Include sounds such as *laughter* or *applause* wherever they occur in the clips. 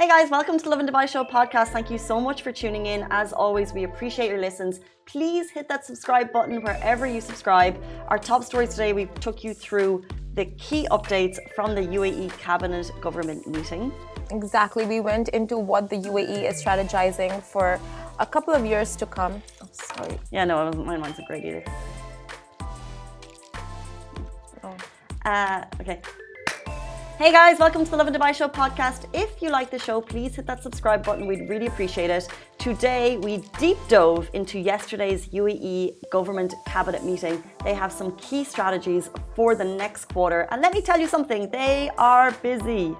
Hey guys, welcome to the Lovin Dubai Show podcast. Thank you so much for tuning in. As always, we appreciate your listens. Please hit that subscribe button wherever you subscribe. Our top stories today, we took you through the key updates from the UAE Cabinet Government meeting. Exactly. We went into what the UAE is strategizing for a couple of years to come. Oh, sorry. Yeah, no, wasn't, mine wasn't great either. Oh. Uh, okay. Hey guys, welcome to the Lovin Dubai Show podcast. If you like the show, please hit that subscribe button. We'd really appreciate it. Today, we deep dove into yesterday's UAE government cabinet meeting. They have some key strategies for the next quarter. And let me tell you something, they are busy.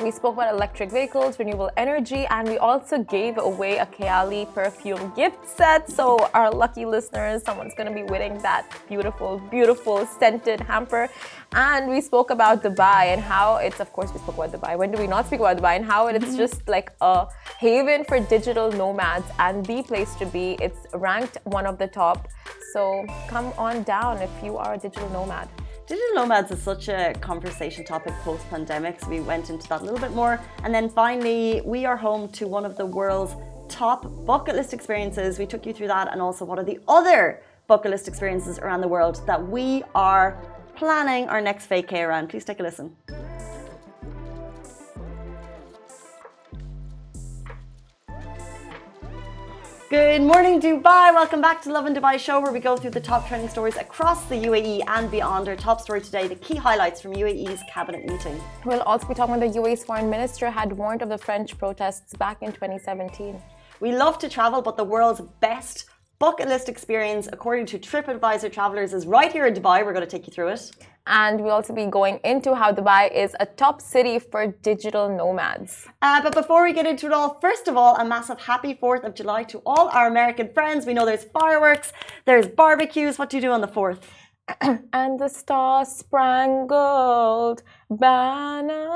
We spoke about electric vehicles, renewable energy, and we also gave away a Kayali perfume gift set. So, our lucky listeners, someone's going to be winning that beautiful, beautiful scented hamper. And we spoke about Dubai and how it's, of course, we spoke about Dubai. When do we not speak about Dubai? And how it's mm-hmm. just like a haven for digital nomads and the place to be. It's ranked one of the top. So, come on down if you are a digital nomad. Digital nomads is such a conversation topic post pandemic, so we went into that a little bit more. And then finally, we are home to one of the world's top bucket list experiences. We took you through that, and also what are the other bucket list experiences around the world that we are planning our next vacay around. Please take a listen. Good morning, Dubai. Welcome back to Lovin Dubai Show, where we go through the top trending stories across the UAE and beyond. Our top story today the key highlights from UAE's cabinet meeting. We'll also be talking about the UAE's foreign minister had warned of the French protests back in 2017. We love to travel, but the world's best bucket list experience, according to TripAdvisor travelers, is right here in Dubai. We're going to take you through it. And we'll also be going into how Dubai is a top city for digital nomads. Uh, but before we get into it all, first of all, a massive happy 4th of July to all our American friends. We know there's fireworks, there's barbecues. What do you do on the 4th? *clears throat* and the star spangled banner.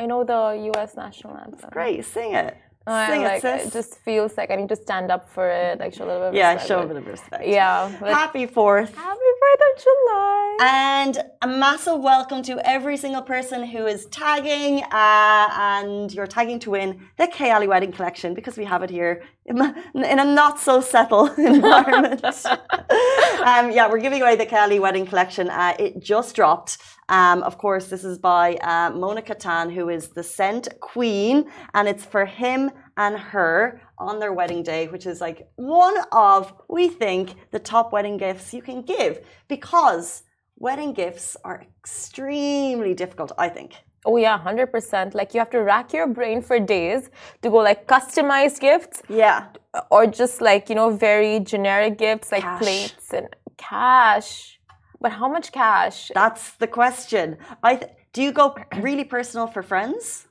I know the US national anthem. Great, sing it. I Sing like, it, it just feels like I need to stand up for it, like show a little bit of yeah, respect, show a bit of respect. Yeah. Happy 4th. Happy 4th of July. And a massive welcome to every single person who is tagging, uh, and you're tagging to win the Kayali Wedding Collection because we have it here in a in a not so settled *laughs* environment. *laughs* um, yeah, we're giving away the Kayali Wedding Collection. Uh, it just dropped. Um, of course, this is by uh, Mona Kattan, who is the scent queen, and it's for him and her on their wedding day, which is like one of, we think, the top wedding gifts you can give because wedding gifts are extremely difficult, I think. Oh yeah, hundred percent. Like you have to rack your brain for days to go like customized gifts, Yeah. or just like you know very generic gifts like Cash. plates and cash. But how much cash? That's the question. I th- do you go *clears throat* really personal for friends?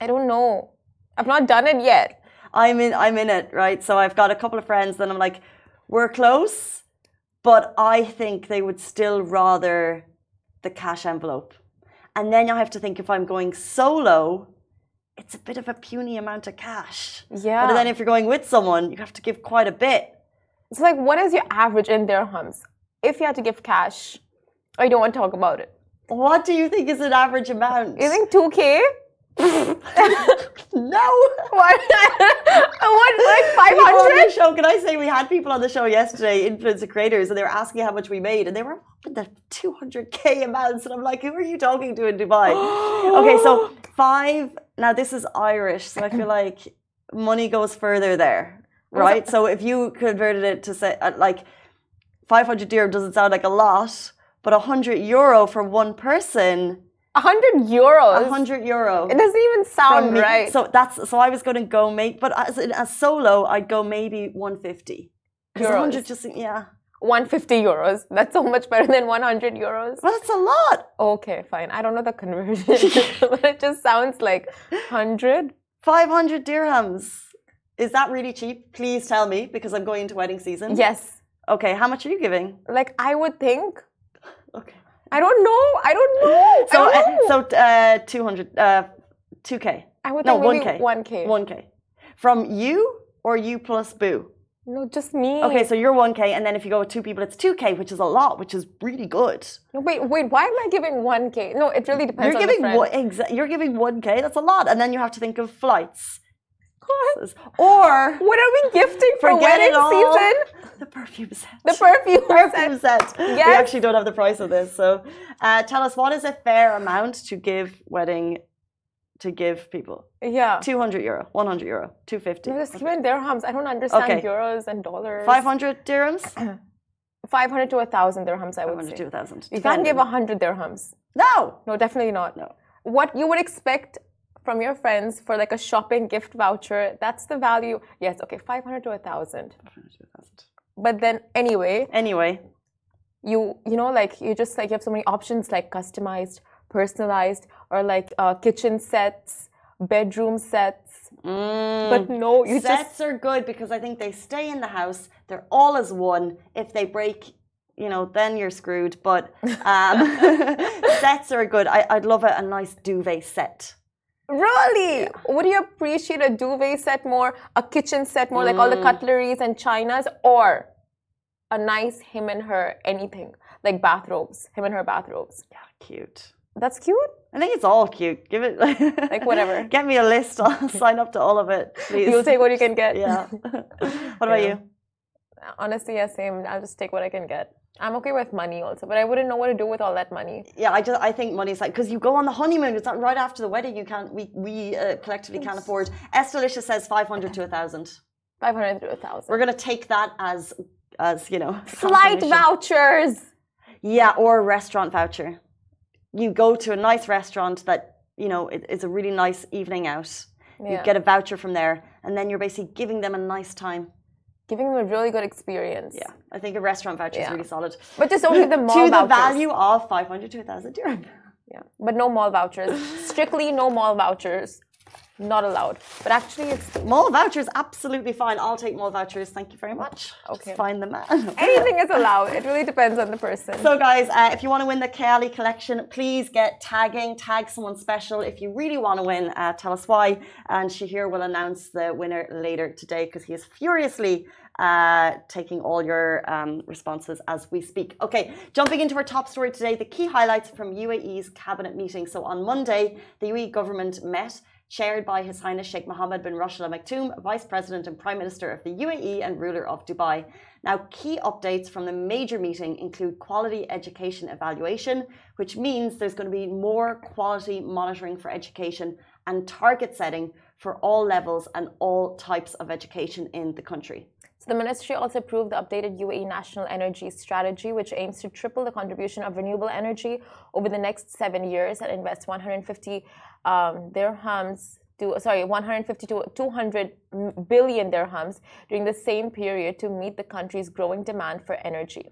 I don't know. I've not done it yet. I'm in I'm in it, right? So I've got a couple of friends that I'm like, we're close, but I think they would still rather the cash envelope. And then I have to think if I'm going solo, it's a bit of a puny amount of cash. Yeah. But then if you're going with someone, you have to give quite a bit. So like, what is your average in their dirhams? If you had to give cash, you don't want to talk about it. What do you think is an average amount? You think two k? *laughs* no. What? *laughs* what? Like five People on the show, can I say we had people on the show yesterday, influencer creators, and they were asking how much we made, and they were up in the 200k amounts, and I'm like, who are you talking to in Dubai? *gasps* okay, so five. Now this is Irish, so I feel *laughs* like money goes further there, right? So if you converted it to say uh, like 500 dirham doesn't sound like a lot, but 100 euro for one person, A hundred euros. 100 euro. It doesn't even sound right. So that's so I was going to go make, but as as solo, I'd go maybe 150. Because Euros. 100 just yeah. 150 euros. That's so much better than 100 euros. Well, that's a lot. Okay, fine. I don't know the conversion, *laughs* but it just sounds like 100. 500 dirhams. Is that really cheap? Please tell me because I'm going into wedding season. Yes. Okay, how much are you giving? Like I would think. Okay. I don't know. I don't know. So uh, don't know. so uh 200 uh 2k. I would No, think maybe 1k. 1k. 1k. From you or you plus boo? No, just me. Okay, so you're 1K, and then if you go with two people, it's 2K, which is a lot, which is really good. No, wait, wait. Why am I giving 1K? No, it really depends. You're giving one, exa- you're giving 1K, that's a lot. And then you have to think of flights. Or What are we gifting for wedding season? The perfume set. The perfume. perfume set. We Yes. actually don't have the price of this. So uh, tell us, what is a fair amount to give wedding, to give people? Yeah. 200 euro, 100 euro, 250. No, just even dirhams. I don't understand Okay. euros and dollars. 500 dirhams? *clears throat* 500 to 1,000 dirhams, I would 500 say. to 1,000. You can't give 100 dirhams. No! No, definitely not. No. What you would expect from your friends for like a shopping gift voucher, that's the value. Yes, okay, 500 to 1,000. 500 to 1,000. But then anyway, Anyway, you you know like you just like you have so many options like customized, personalized, or like uh, kitchen sets, bedroom sets. mm, But no, you just sets are good because I think they stay in the house. They're all as one. If they break, you know, then you're screwed. But um, *laughs* *laughs* sets are good. I, I'd love a, a nice duvet set. Really? Would you appreciate a duvet set more, a kitchen set more, like all Mm. the cutleries and chinas, or a nice him and her anything, like bathrobes, him and her bathrobes? Yeah, cute. That's cute. I think it's all cute. Give it *laughs* Like, whatever. *laughs* Get me a list. I'll *laughs* sign up to all of it, please. You'll take what you can get. Yeah. what about Yeah. you? Honestly, yeah, same. I'll just take what I can get. I'm okay with money also, but I wouldn't know what to do with all that money. Yeah, I just I think money's like because you go on the honeymoon. It's not right after the wedding. You can't. We we uh, collectively can't afford. Estelicious says five hundred to a thousand. 500 to a 1,000. We're gonna take that as as you know *laughs* Flight vouchers. Yeah, or a restaurant voucher. You go to a nice restaurant that you know it, is a really nice evening out. You get a voucher from there, and then you're basically giving them a nice time. Giving them a really good experience. Yeah, I think a restaurant voucher is really solid. But just only *laughs* the mall to the value of five hundred to a thousand dirham. Yeah, but no mall vouchers. *laughs* Strictly no mall vouchers. Not allowed. But actually, it's Mall vouchers, absolutely fine. I'll take mall vouchers. Thank you very much. Okay. Just find the man. *laughs* anything is allowed. It really depends on the person. So, guys, uh, if you want to win the Kayali collection, please get tagging, tag someone special. If you really want to win, uh, tell us why. And Shahir will announce the winner later today because he is furiously uh, taking all your um, responses as we speak. Okay, jumping into our top story today the key highlights from UAE's cabinet meeting. So, on Monday, the UAE government met. Chaired by His Highness Sheikh Mohammed bin Rashid Al Maktoum, Vice President and Prime Minister of the UAE and ruler of Dubai. Now, key updates from the major meeting include quality education evaluation, which means there's going to be more quality monitoring for education and target setting for all levels and all types of education in the country. So the ministry also approved the updated UAE National Energy Strategy, which aims to triple the contribution of renewable energy over the next seven years and invest 150 um, dirhams to sorry 150 to 200 billion dirhams during the same period to meet the country's growing demand for energy.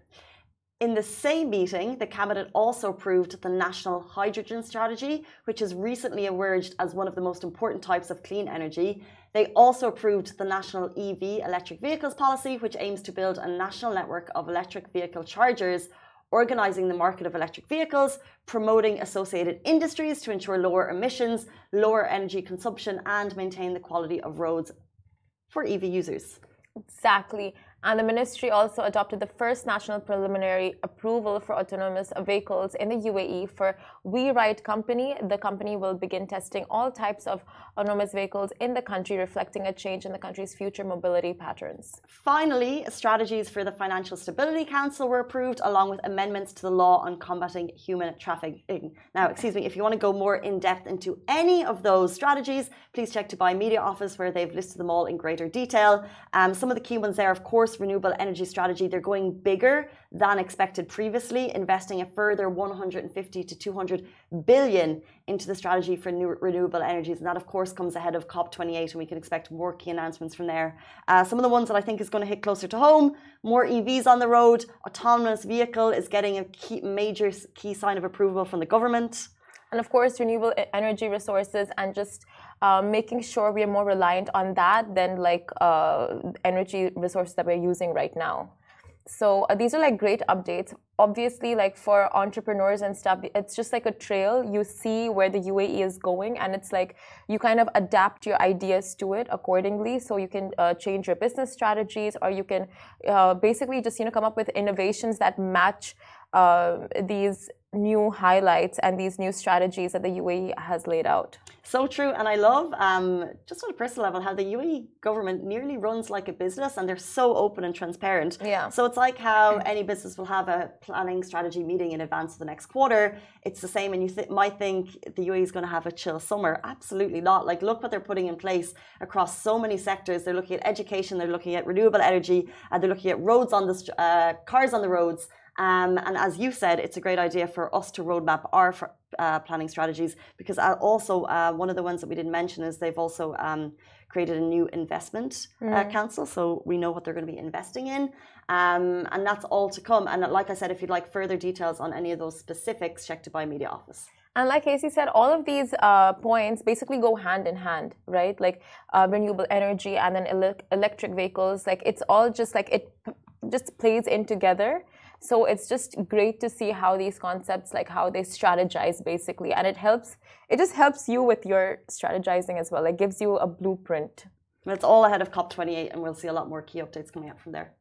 In the same meeting, the Cabinet also approved the National Hydrogen Strategy, which has recently emerged as one of the most important types of clean energy. They also approved the National EV Electric Vehicles Policy, which aims to build a national network of electric vehicle chargers, organizing the market of electric vehicles, promoting associated industries to ensure lower emissions, lower energy consumption, and maintain the quality of roads for EV users. Exactly. And the ministry also adopted the first national preliminary approval for autonomous vehicles in the UAE for WeRide Company. The company will begin testing all types of autonomous vehicles in the country, reflecting a change in the country's future mobility patterns. Finally, strategies for the Financial Stability Council were approved, along with amendments to the law on combating human trafficking. Now, excuse me, if you want to go more in depth into any of those strategies, please check Dubai Media Office, where they've listed them all in greater detail. Um, some of the key ones there, of course, renewable energy strategy. They're going bigger than expected previously, investing a further 150 to 200 billion into the strategy for new renewable energies, and that, of course, comes ahead of COP28, and we can expect more key announcements from there. Uh, some of the ones that I think is going to hit closer to home: more EVs on the road, autonomous vehicle is getting a key, major key sign of approval from the government. And of course, renewable energy resources and just uh, making sure we are more reliant on that than like uh, energy resources that we're using right now. So uh, these are like great updates. Obviously, like for entrepreneurs and stuff, it's just like a trail. You see where the UAE is going, and it's like you kind of adapt your ideas to it accordingly. So you can uh, change your business strategies, or you can uh, basically just you know come up with innovations that match uh, these new highlights and these new strategies that the UAE has laid out. So true, and I love um, just on a personal level how the UAE government nearly runs like a business, and they're so open and transparent. Yeah. So it's like how *clears throat* any business will have a planning strategy meeting in advance of the next quarter. It's the same, and you th- might think the UAE is going to have a chill summer. Absolutely not. Like look what they're putting in place across so many sectors. They're looking at education, they're looking at renewable energy, and they're looking at roads on the uh, cars on the roads um, and as you said, it's a great idea for us to roadmap our uh, planning strategies because also uh, one of the ones that we didn't mention is they've also um, created a new investment uh, mm. uh, council, so we know what they're going to be investing in, um, and that's all to come. And like I said, if you'd like further details on any of those specifics, check Dubai Media Office. And like Casey said, all of these uh, points basically go hand in hand, right? Like uh, renewable energy and then ele electric vehicles. Like it's all just like it just plays in together. So it's just great to see how these concepts, like how they strategize basically. And it helps, it just helps you with your strategizing as well. It gives you a blueprint. It's all ahead of COP28, and we'll see a lot more key updates coming up from there.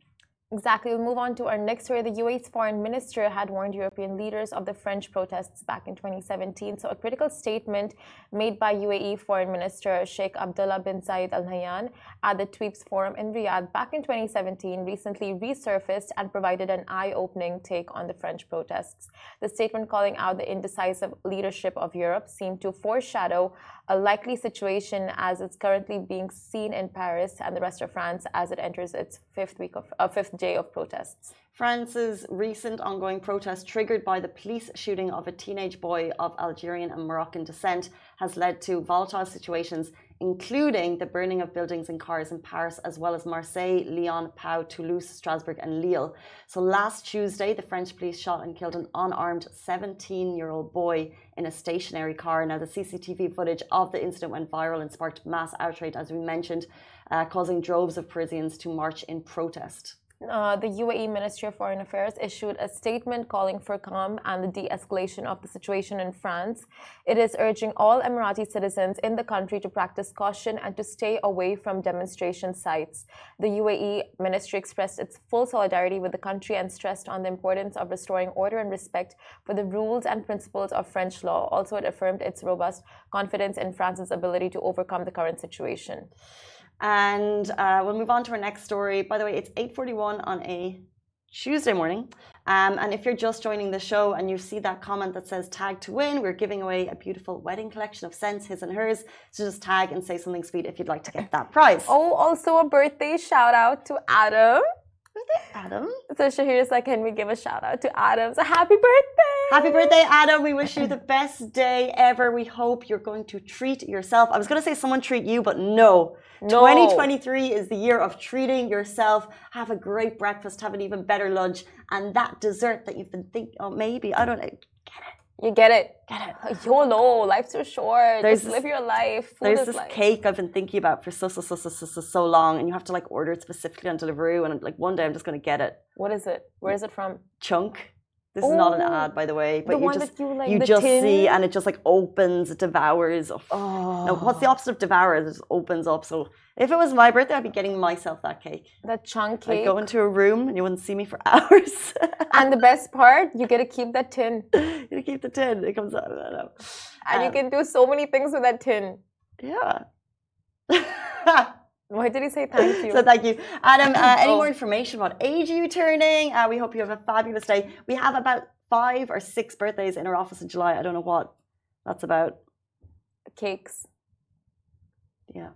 Exactly. We'll move on to our next story. The UAE's foreign minister had warned European leaders of the French protests back in 2017. So, a critical statement made by UAE Foreign Minister Sheikh Abdullah bin Zayed Al Nahyan at the TWEEPS Forum in Riyadh back in 2017 recently resurfaced and provided an eye opening take on the French protests. The statement calling out the indecisive leadership of Europe seemed to foreshadow a likely situation as it's currently being seen in Paris and the rest of France as it enters its fifth week of uh, fifth day of protests. France's recent ongoing protests, triggered by the police shooting of a teenage boy of Algerian and Moroccan descent, has led to volatile situations including the burning of buildings and cars in Paris, as well as Marseille, Lyon, Pau, Toulouse, Strasbourg, and Lille. So last Tuesday, the French police shot and killed an unarmed 17 year old boy in a stationary car. Now, the CCTV footage of the incident went viral and sparked mass outrage, as we mentioned, uh, causing droves of Parisians to march in protest. Uh, the UAE Ministry of Foreign Affairs issued a statement calling for calm and the de escalation of the situation in France. It is urging all Emirati citizens in the country to practice caution and to stay away from demonstration sites. The UAE ministry expressed its full solidarity with the country and stressed on the importance of restoring order and respect for the rules and principles of French law. Also, it affirmed its robust confidence in France's ability to overcome the current situation. And uh, we'll move on to our next story. By the way, it's 8:41 on a Tuesday morning. Um, and if you're just joining the show and you see that comment that says tag to win, we're giving away a beautiful wedding collection of scents, his and hers. So just tag and say something sweet if you'd like to get that prize. Oh, also a birthday shout out to Adam. Adam. So Shahir is like, can we give a shout out to Adam? So happy birthday! Happy birthday, Adam. We wish you the best day ever. We hope you're going to treat yourself. I was going to say someone treat you, but no. no. 2023 is the year of treating yourself. Have a great breakfast, have an even better lunch, and that dessert that you've been thinking, oh, maybe, I don't know, get it. You get it. Get it. YOLO. Life's too short. There's Just this, live your life. Food there's this life. cake I've been thinking about for so, so, so, so, so, so, so long, and you have to like order it specifically on Deliveroo, and like one day I'm just going to get it. What is it? Where is it from? Chunk. This oh, is not an oh, ad, by the way, but the you just you, like, you just tin? see, and it just like opens, it devours. Oh. oh. No, what's the opposite of devours? It just opens up. So if it was my birthday, I'd be getting myself that cake. That chunk cake. I'd go into a room and you wouldn't see me for *laughs* hours. and the best part, you get to keep that tin. *laughs* you get to keep the tin. It comes out. I know. And um, you can do so many things with that tin. Yeah. *laughs* Why did he say thank you? *laughs* so thank you, Adam. Uh, any oh. more information about age you turning? Uh, we hope you have a fabulous day. We have about five or six birthdays in our office in July. I don't know what that's about. Cakes. Yeah.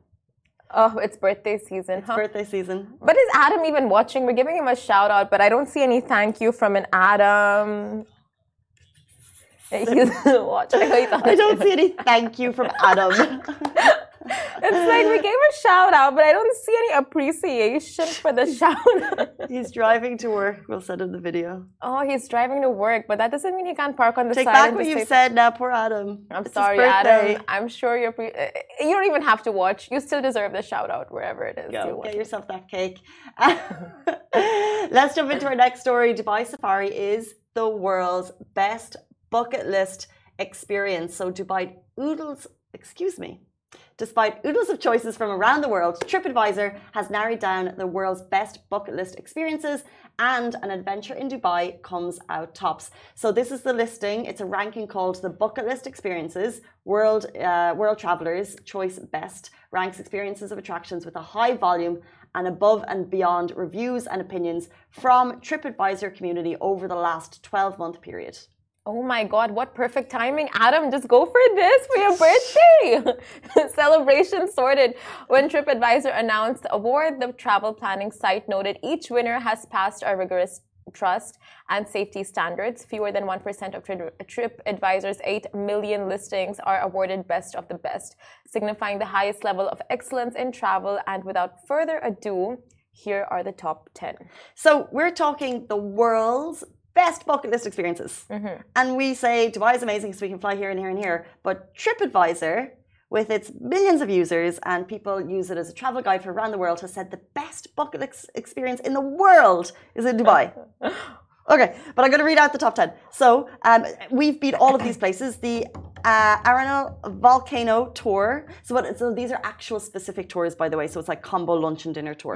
Oh, it's birthday season. It's huh? birthday season. But is Adam even watching? We're giving him a shout out, but I don't see any thank you from an Adam. *laughs* He's *laughs* watching. I don't see any thank you from Adam. It's like we gave a shout out, but I don't see any appreciation for the *laughs* shout out. He's driving to work. We'll send him the video. Oh, he's driving to work, but that doesn't mean he can't park on the Take side. Take back what you said now, poor Adam. I'm It's sorry. Adam. I'm sure you're. Pre- uh, you don't even have to watch. You still deserve the shout out wherever it is. you Go, watch. get yourself that cake. *laughs* Let's jump into our next story. Dubai Safari is the world's best bucket list experience. So Dubai oodles, excuse me. Despite oodles of choices from around the world, TripAdvisor has narrowed down the world's best bucket list experiences, and an adventure in Dubai comes out tops. So this is the listing. It's a ranking called the Bucket List Experiences. World uh, World Travelers Choice Best ranks experiences of attractions with a high volume and above and beyond reviews and opinions from TripAdvisor community over the last 12 month period. Oh my God, what perfect timing. Adam, just go for this for your birthday. *laughs* Celebration sorted. When TripAdvisor announced the award, the travel planning site noted each winner has passed our rigorous trust and safety standards. Fewer than 1% of TripAdvisor's 8 million listings are awarded best of the best, signifying the highest level of excellence in travel. And without further ado, here are the top 10. So we're talking the world's best bucket list experiences. And we say Dubai is amazing so we can fly here and here and here. But TripAdvisor, with its millions of users and people use it as a travel guide for around the world, has said the best bucket list experience in the world is in Dubai. *laughs* Okay, but I'm going to read out the top 10. So um, we've beat all of these places. The uh, Arenal Volcano Tour. So, what, so these are actual specific tours, by the way. So it's like combo lunch and dinner tour.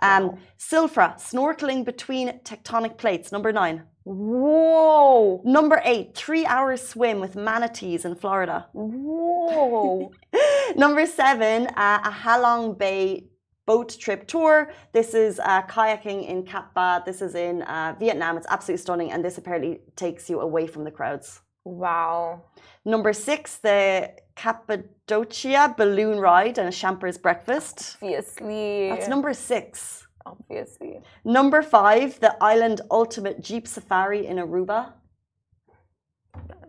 Um, Silfra, snorkeling between tectonic plates, number nine. Whoa! Number eight, three hour swim with manatees in Florida. Whoa! *laughs* Number seven, uh, a Halong Bay boat trip tour. This is uh, kayaking in Cat Ba. This is in uh, Vietnam. It's absolutely stunning, and this apparently takes you away from the crowds. wow. Number six, the Cappadocia balloon ride and a champer's breakfast. Obviously. That's number six. Obviously. Number five, the Island Ultimate Jeep Safari in Aruba.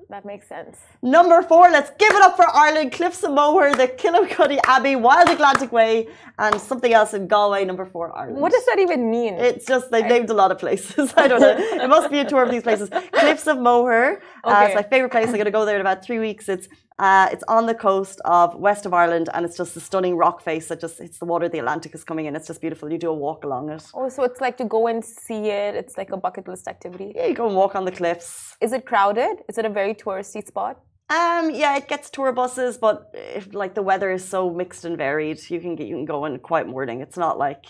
That makes sense. Number four, let's give it up for Ireland, Cliffs of Moher, the Killarcuddy Abbey, Wild Atlantic Way, and something else in Galway, number four, Ireland. What does that even mean? It's just they've named a lot of places. *laughs* I don't know. It must be a tour of these places. *laughs* Cliffs of Moher. Uh, Okay. it's my favorite place. I'm going to go there in about three weeks. It's uh, it's on the coast of west of Ireland, and it's just a stunning rock face that just hits the water. The Atlantic is coming in. It's just beautiful. You do a walk along it. oh, so it's like to go and see it. It's like a bucket list activity. Yeah, you go and walk on the cliffs. Is it crowded? Is it a very touristy spot? Um, yeah, it gets tour buses, but if, like the weather is so mixed and varied, you can get you can go in quiet morning. It's not like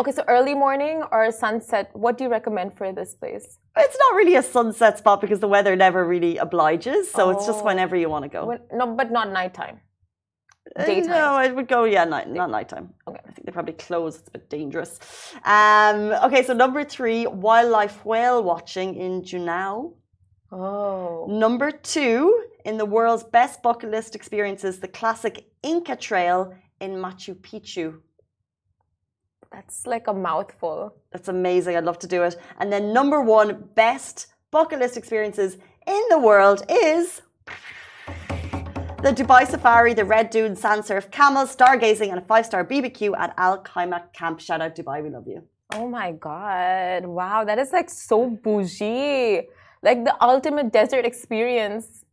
Okay, so early morning or sunset, what do you recommend for this place? it's not really a sunset spot because the weather never really obliges. So it's just Oh. whenever you want to go. When, no, but not nighttime. Uh, Daytime. No, it would go, yeah, night, not nighttime. Okay. I think they probably close. It's a bit dangerous. Um, okay, so number three, wildlife whale watching in Juneau. Oh. Number two, in the world's best bucket list experiences, the classic Inca Trail in Machu Picchu. That's like a mouthful. That's amazing. I'd love to do it. And then number one, best bucket list experiences in the world is the Dubai Safari, the Red Dune Sand Surf, camels, stargazing, and a five-star BBQ at Al Khayma Camp. Shout out Dubai, we love you. Oh my god. Wow, that is like so bougie. Like the ultimate desert experience.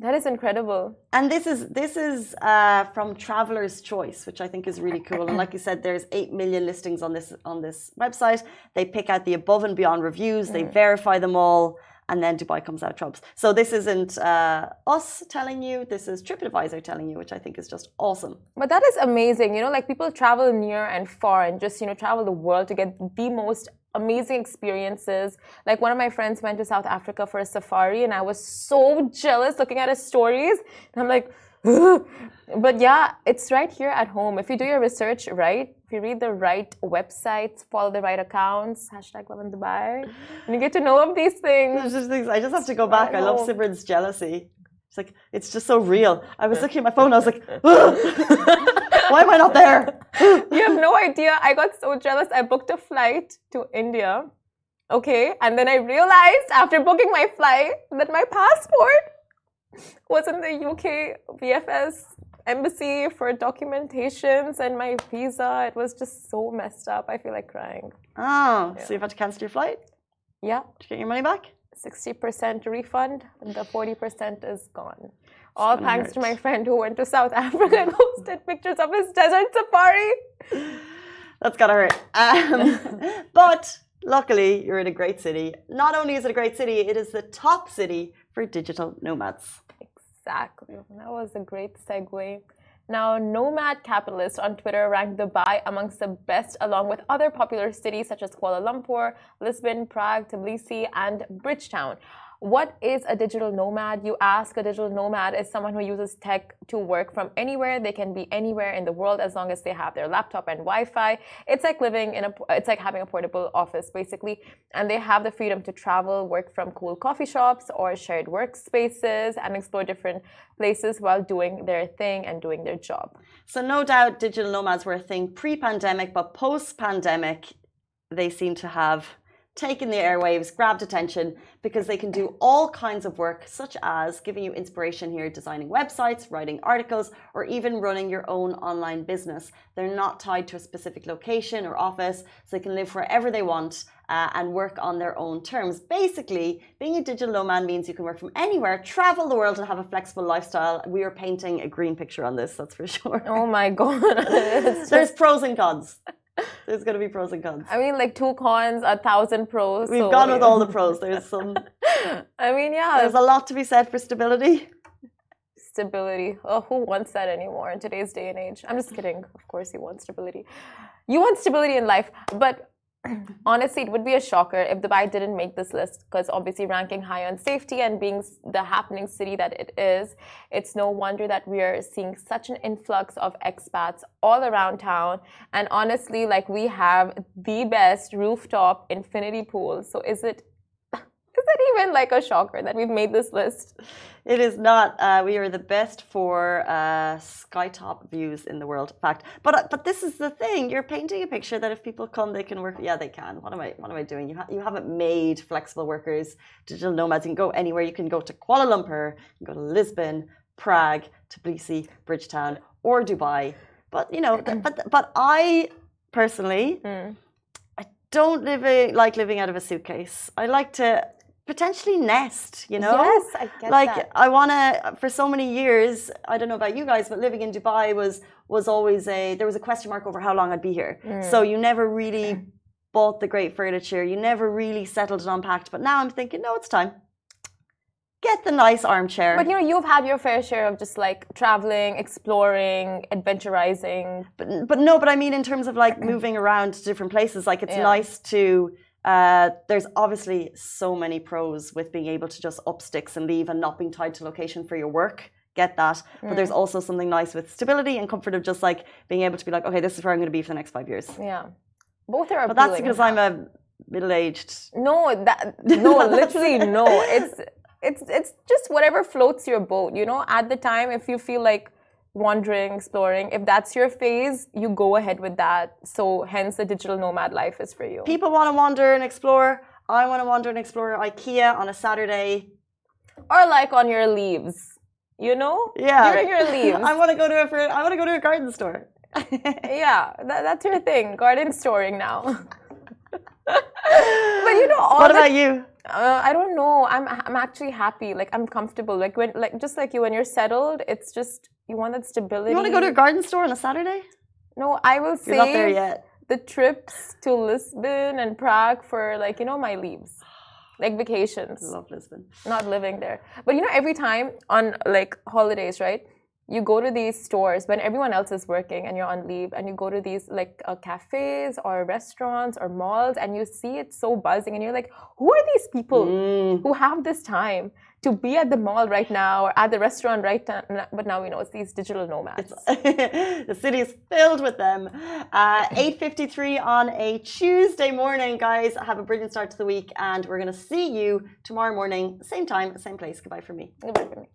That is incredible. And this is this is uh, from Traveler's Choice, which I think is really cool. And like you said, there's eight million listings on this on this website. They pick out the above and beyond reviews. They verify them all, and then Dubai comes out trumps. So this isn't uh, us telling you. This is TripAdvisor telling you, which I think is just awesome. But that is amazing. You know, like people travel near and far and just, you know, travel the world to get the most amazing experiences. Like one of my friends went to South Africa for a safari and I was so jealous looking at his stories. And I'm like, but yeah, it's right here at home. If you do your research right, if you read the right websites, follow the right accounts, hashtag Lovin Dubai, and you get to know of these things. Just I just have to go back. I, love know. Simran's jealousy. It's like it's just so real. I was looking at my phone. I was like, *laughs* why am I not there? *laughs* you have no idea. I got so jealous. I booked a flight to India. Okay. And then I realized after booking my flight that my passport was in the UK VFS embassy for documentations and my visa. It was just so messed up. I feel like crying. Oh, so you've had to cancel your flight Yeah, to get your money back? 60% refund, the 40% is gone. All thanks to my friend who went to South *laughs* Africa and posted pictures of his desert safari. That's gotta hurt. Um, *laughs* but luckily, you're in a great city. Not only is it a great city, it is the top city for digital nomads. Exactly. That was a great segue. Now, Nomad Capitalist on Twitter ranked Dubai amongst the best, along with other popular cities such as Kuala Lumpur, Lisbon, Prague, Tbilisi, and Bridgetown. What is a digital nomad? You ask. A digital nomad is someone who uses tech to work from anywhere. They can be anywhere in the world as long as they have their laptop and Wi-Fi. It's like living in a. It's like having a portable office basically, and they have the freedom to travel, work from cool coffee shops or shared workspaces, and explore different places while doing their thing and doing their job. So, no doubt digital nomads were a thing pre pandemic, but post pandemic, they seem to have taken the airwaves, grabbed attention because they can do all kinds of work, such as giving you inspiration here, designing websites, writing articles, or even running your own online business. They're not tied to a specific location or office, so they can live wherever they want. Uh, and work on their own terms. Basically, being a digital nomad means you can work from anywhere, travel the world, and have a flexible lifestyle. We are painting a green picture on this, that's for *laughs* sure. Oh my god! There's pros and cons. *laughs* *laughs* There's to be pros and cons. I mean, like two cons, a thousand pros. We've so- gone with all the *laughs* pros. There's some. I mean, yeah, There's a lot to be said for stability. stability. Oh, who wants that anymore in today's day and age? I'm just kidding. Of course, you want stability. You want stability in life, but *clears throat* honestly, it would be a shocker if Dubai didn't make this list because obviously ranking high on safety and being the happening city that it is, it's no wonder that we are seeing such an influx of expats all around town. And honestly, like we have the best rooftop infinity pool. So is it? Is it even like a shocker that we've made this list? It is not. Uh, we are the best for uh, skytop views in the world. In fact, but uh, but this is the thing. You're painting a picture that if people come, they can work. Yeah, they can. What am I? What am I doing? You ha- you haven't made flexible workers, digital nomads. You can go anywhere. You can go to Kuala Lumpur. You can go to Lisbon, Prague, Tbilisi, Bridgetown, or Dubai. But you know, but but I personally, Mm. I don't live a, like living out of a suitcase. I like to potentially nest. You know Yes, I get like that. I want to for so many years I don't know about you guys but living in Dubai was was always a there was a question mark over how long I'd be here Mm. so you never really *clears throat* bought the great furniture you never really settled and unpacked but now I'm thinking no it's time get the nice armchair But you know, you've had your fair share of just like traveling, exploring, adventurizing. but, but no but I mean in terms of like moving around to different places like it's Yeah. nice to uh, there's obviously so many pros with being able to just up sticks and leave and not being tied to location for your work. Get that. But there's also something nice with stability and comfort of just like being able to be like, okay, this is where I'm going to be for the next five years. Yeah, both are. But that's because I'm a middle aged. no, that no, *laughs* literally no. It's it's it's just whatever floats your boat. You know, at the time, if you feel like wandering, exploring, if that's your phase, you go ahead with that. So hence, the digital nomad life is for you. People want to wander and explore. I want to wander and explore IKEA on a Saturday. Or like on your leaves. You know, Yeah. during your *laughs* leaves. I want to go to a I want to go to a garden store. *laughs* yeah, that, that's your thing. Garden storing now. *laughs* but you know, all what about you? Uh, I don't know. I'm I'm actually happy. Like I'm comfortable. Like when like just like you when you're settled, it's just you want that stability. You want to go to a garden store on a Saturday? No, I will You're not there yet. the trips to Lisbon and Prague for like you know my leaves, like vacations. I love Lisbon. Not living there, but you know every time on like holidays, right? You go to these stores when everyone else is working and you're on leave, and you go to these like uh, cafes or restaurants or malls, and you see it so buzzing, and you're like, who are these people? Mm. who have this time to be at the mall right now or at the restaurant right now. But now we know it's these digital nomads. *laughs* the city is filled with them. Uh, 8.53 on a Tuesday morning, guys. Have a brilliant start to the week, and we're going to see you tomorrow morning, same time, same place. Goodbye from me. Goodbye for me.